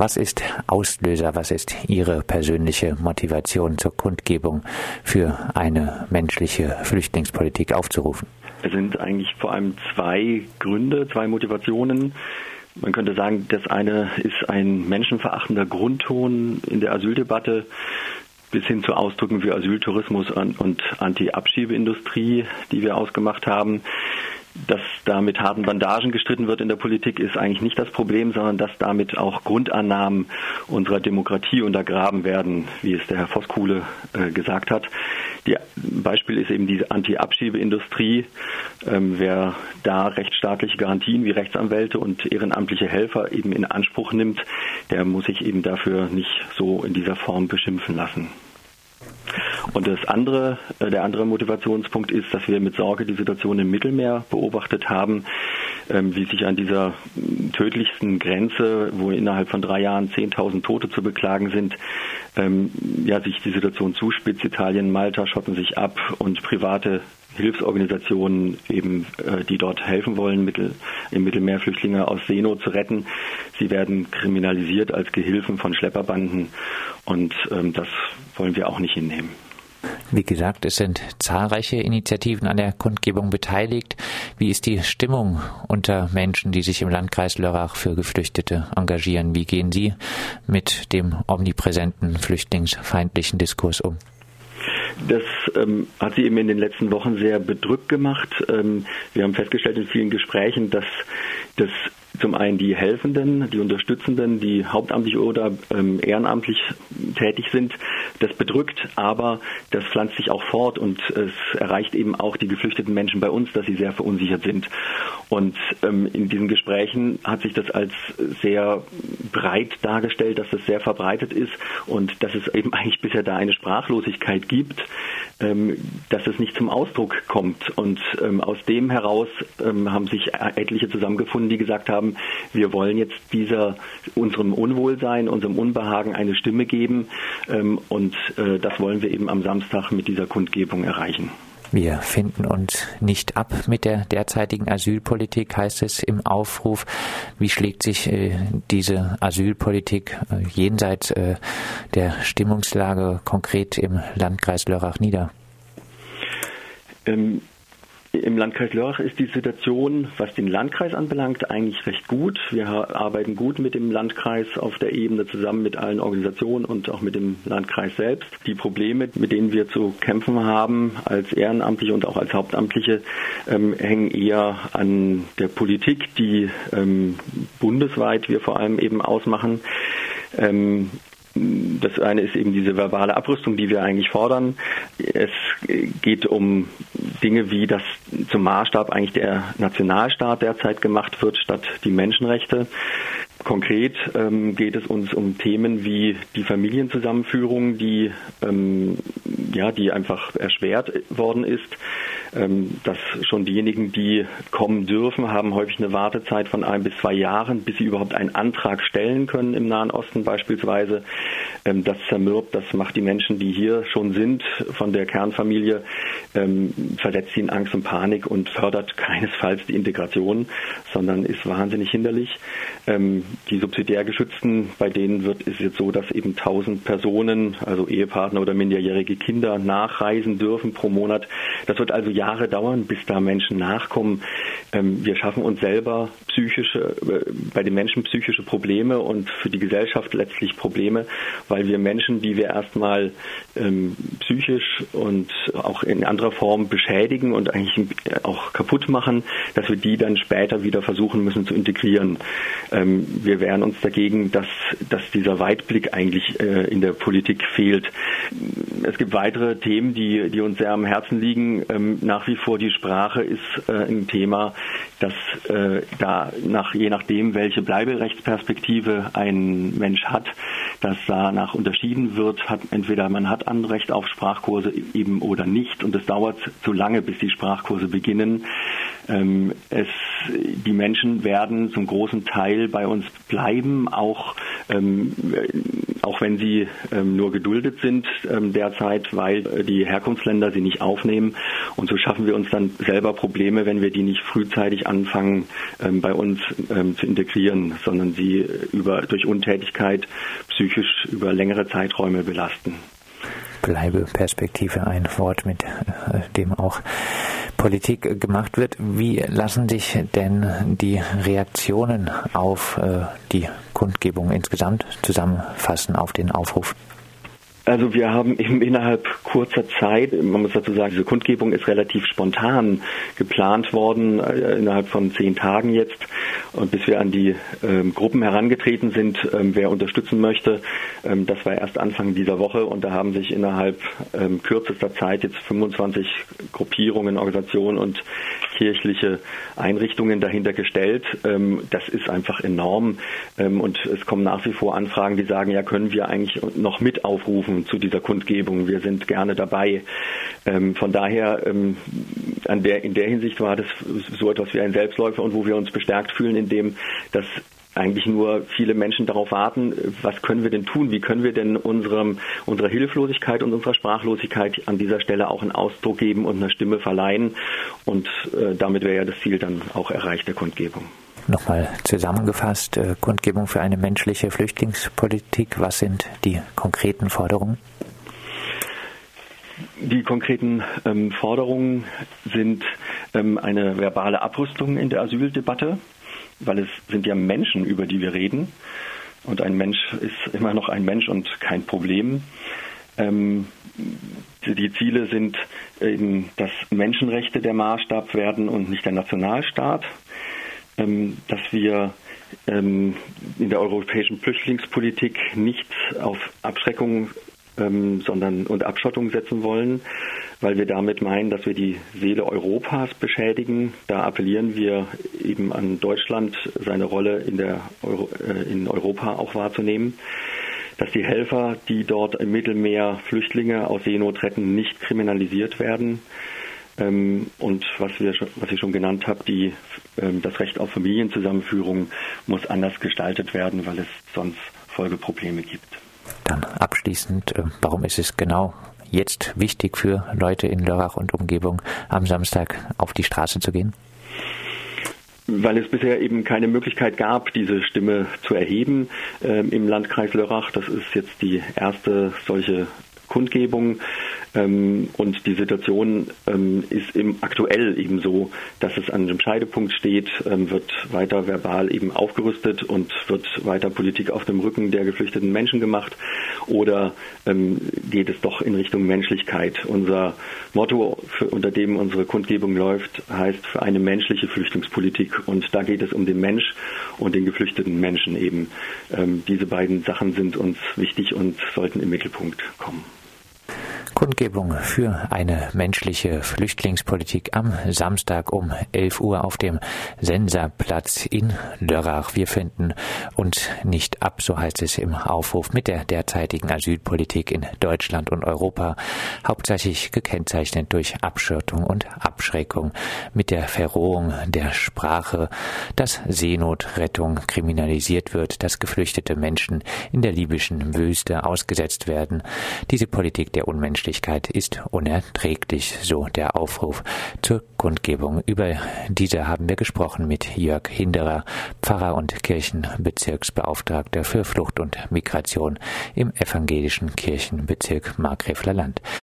Was ist Auslöser, was ist Ihre persönliche Motivation zur Kundgebung für eine menschliche Flüchtlingspolitik aufzurufen? Es sind eigentlich vor allem zwei Gründe, zwei Motivationen. Man könnte sagen, das eine ist ein menschenverachtender Grundton in der Asyldebatte bis hin zu Ausdrücken wie Asyltourismus und Anti-Abschiebeindustrie, die wir ausgemacht haben dass da mit harten Bandagen gestritten wird in der Politik, ist eigentlich nicht das Problem, sondern dass damit auch Grundannahmen unserer Demokratie untergraben werden, wie es der Herr Voskuhle äh, gesagt hat. Die Beispiel ist eben diese Anti-Abschiebeindustrie. Ähm, wer da rechtsstaatliche Garantien wie Rechtsanwälte und ehrenamtliche Helfer eben in Anspruch nimmt, der muss sich eben dafür nicht so in dieser Form beschimpfen lassen. Und das andere, äh, der andere Motivationspunkt ist, dass wir mit Sorge die Situation im Mittelmeer beobachtet haben, ähm, wie sich an dieser tödlichsten Grenze, wo innerhalb von drei Jahren 10.000 Tote zu beklagen sind, ähm, ja, sich die Situation zuspitzt. Italien, Malta schotten sich ab und private Hilfsorganisationen eben, äh, die dort helfen wollen, Mittel, im Mittelmeer Flüchtlinge aus Seenot zu retten. Sie werden kriminalisiert als Gehilfen von Schlepperbanden und ähm, das wollen wir auch nicht hinnehmen. Wie gesagt, es sind zahlreiche Initiativen an der Kundgebung beteiligt. Wie ist die Stimmung unter Menschen, die sich im Landkreis Lörrach für Geflüchtete engagieren? Wie gehen Sie mit dem omnipräsenten flüchtlingsfeindlichen Diskurs um? Das ähm, hat sie eben in den letzten Wochen sehr bedrückt gemacht. Ähm, wir haben festgestellt in vielen Gesprächen, dass das zum einen die Helfenden, die Unterstützenden, die hauptamtlich oder ähm, ehrenamtlich tätig sind. Das bedrückt, aber das pflanzt sich auch fort und es erreicht eben auch die geflüchteten Menschen bei uns, dass sie sehr verunsichert sind. Und ähm, in diesen Gesprächen hat sich das als sehr breit dargestellt, dass das sehr verbreitet ist und dass es eben eigentlich bisher da eine Sprachlosigkeit gibt, ähm, dass es nicht zum Ausdruck kommt. Und ähm, aus dem heraus ähm, haben sich etliche zusammengefunden, die gesagt haben, wir wollen jetzt dieser unserem Unwohlsein, unserem Unbehagen eine Stimme geben und äh, das wollen wir eben am Samstag mit dieser Kundgebung erreichen. Wir finden uns nicht ab mit der derzeitigen Asylpolitik, heißt es im Aufruf. Wie schlägt sich äh, diese Asylpolitik äh, jenseits äh, der Stimmungslage konkret im Landkreis Lörrach nieder? Ähm, im Landkreis Lörrach ist die Situation, was den Landkreis anbelangt, eigentlich recht gut. Wir arbeiten gut mit dem Landkreis auf der Ebene zusammen mit allen Organisationen und auch mit dem Landkreis selbst. Die Probleme, mit denen wir zu kämpfen haben als Ehrenamtliche und auch als Hauptamtliche, ähm, hängen eher an der Politik, die ähm, bundesweit wir vor allem eben ausmachen. Ähm, das eine ist eben diese verbale Abrüstung, die wir eigentlich fordern. Es geht um Dinge wie, dass zum Maßstab eigentlich der Nationalstaat derzeit gemacht wird, statt die Menschenrechte. Konkret ähm, geht es uns um Themen wie die Familienzusammenführung, die, ähm, ja, die einfach erschwert worden ist. Ähm, dass schon diejenigen, die kommen dürfen, haben häufig eine Wartezeit von ein bis zwei Jahren, bis sie überhaupt einen Antrag stellen können im Nahen Osten beispielsweise. Ähm, das zermürbt, das macht die Menschen, die hier schon sind, von der Kernfamilie, ähm, verletzt sie in Angst und Panik und fördert keinesfalls die Integration, sondern ist wahnsinnig hinderlich. Die subsidiär Geschützten, bei denen wird es jetzt so, dass eben 1000 Personen, also Ehepartner oder minderjährige Kinder nachreisen dürfen pro Monat. Das wird also Jahre dauern, bis da Menschen nachkommen. Ähm, wir schaffen uns selber psychische, äh, bei den Menschen psychische Probleme und für die Gesellschaft letztlich Probleme, weil wir Menschen, die wir erstmal ähm, psychisch und auch in anderer Form beschädigen und eigentlich auch kaputt machen, dass wir die dann später wieder versuchen müssen zu integrieren. Ähm, wir wehren uns dagegen, dass, dass dieser Weitblick eigentlich äh, in der Politik fehlt. Es gibt weitere Themen, die, die uns sehr am Herzen liegen nach wie vor die Sprache ist äh, ein Thema, dass äh, da nach, je nachdem, welche Bleiberechtsperspektive ein Mensch hat, dass danach unterschieden wird, hat entweder man hat Anrecht auf Sprachkurse eben oder nicht und es dauert zu lange, bis die Sprachkurse beginnen. Ähm, es, die Menschen werden zum großen Teil bei uns bleiben, auch ähm, auch wenn sie ähm, nur geduldet sind ähm, derzeit, weil die Herkunftsländer sie nicht aufnehmen. Und so schaffen wir uns dann selber Probleme, wenn wir die nicht frühzeitig anfangen, ähm, bei uns ähm, zu integrieren, sondern sie über, durch Untätigkeit psychisch über längere Zeiträume belasten. Bleibeperspektive ein Wort, mit äh, dem auch Politik gemacht wird. Wie lassen sich denn die Reaktionen auf äh, die Kundgebung insgesamt zusammenfassen, auf den Aufruf? Also wir haben eben innerhalb kurzer Zeit, man muss dazu sagen, diese Kundgebung ist relativ spontan geplant worden, äh, innerhalb von zehn Tagen jetzt. Und bis wir an die ähm, Gruppen herangetreten sind, ähm, wer unterstützen möchte, ähm, das war erst Anfang dieser Woche und da haben sich innerhalb ähm, kürzester Zeit jetzt 25 Gruppierungen, Organisationen und kirchliche Einrichtungen dahinter gestellt. Ähm, das ist einfach enorm ähm, und es kommen nach wie vor Anfragen, die sagen, ja, können wir eigentlich noch mit aufrufen zu dieser Kundgebung. Wir sind gerne dabei. Ähm, von daher, ähm, der, in der Hinsicht war das so etwas wie ein Selbstläufer und wo wir uns bestärkt fühlen, indem das eigentlich nur viele Menschen darauf warten, was können wir denn tun? Wie können wir denn unserem, unserer Hilflosigkeit und unserer Sprachlosigkeit an dieser Stelle auch einen Ausdruck geben und eine Stimme verleihen? Und äh, damit wäre ja das Ziel dann auch erreicht der Kundgebung. Nochmal zusammengefasst, äh, Kundgebung für eine menschliche Flüchtlingspolitik. Was sind die konkreten Forderungen? Die konkreten ähm, Forderungen sind ähm, eine verbale Abrüstung in der Asyldebatte, weil es sind ja Menschen, über die wir reden. Und ein Mensch ist immer noch ein Mensch und kein Problem. Ähm, die Ziele sind eben, dass Menschenrechte der Maßstab werden und nicht der Nationalstaat. Ähm, dass wir ähm, in der europäischen Flüchtlingspolitik nicht auf Abschreckung ähm, sondern und Abschottung setzen wollen, weil wir damit meinen, dass wir die Seele Europas beschädigen. Da appellieren wir eben an Deutschland, seine Rolle in, der Euro, äh, in Europa auch wahrzunehmen dass die Helfer, die dort im Mittelmeer Flüchtlinge aus Seenot retten, nicht kriminalisiert werden, und was, wir, was ich schon genannt habe, die, ähm, das Recht auf Familienzusammenführung muss anders gestaltet werden, weil es sonst Folgeprobleme gibt. Dann abschließend, äh, warum ist es genau jetzt wichtig für Leute in Lörrach und Umgebung, am Samstag auf die Straße zu gehen? weil es bisher eben keine Möglichkeit gab, diese Stimme zu erheben ähm, im Landkreis Lörrach. Das ist jetzt die erste solche Kundgebung. Ähm, und die Situation ähm, ist eben aktuell eben so, dass es an einem Scheidepunkt steht, ähm, wird weiter verbal eben aufgerüstet und wird weiter Politik auf dem Rücken der geflüchteten Menschen gemacht oder geht es doch in Richtung Menschlichkeit. Unser Motto, für, unter dem unsere Kundgebung läuft, heißt für eine menschliche Flüchtlingspolitik und da geht es um den Mensch und den geflüchteten Menschen eben. Diese beiden Sachen sind uns wichtig und sollten im Mittelpunkt kommen. Kundgebung für eine menschliche Flüchtlingspolitik am Samstag um 11 Uhr auf dem Senserplatz in Lörrach. Wir finden uns nicht ab, so heißt es im Aufruf mit der derzeitigen Asylpolitik in Deutschland und Europa, hauptsächlich gekennzeichnet durch Abschirtung und Abschreckung, mit der Verrohung der Sprache, dass Seenotrettung kriminalisiert wird, dass geflüchtete Menschen in der libyschen Wüste ausgesetzt werden. Diese Politik der Unmenschlichkeit Ungerechtigkeit ist unerträglich, so der Aufruf zur Kundgebung. Über diese haben wir gesprochen mit Jörg Hinderer, Pfarrer und Kirchenbezirksbeauftragter für Flucht und Migration im evangelischen Kirchenbezirk Markgräfler Land.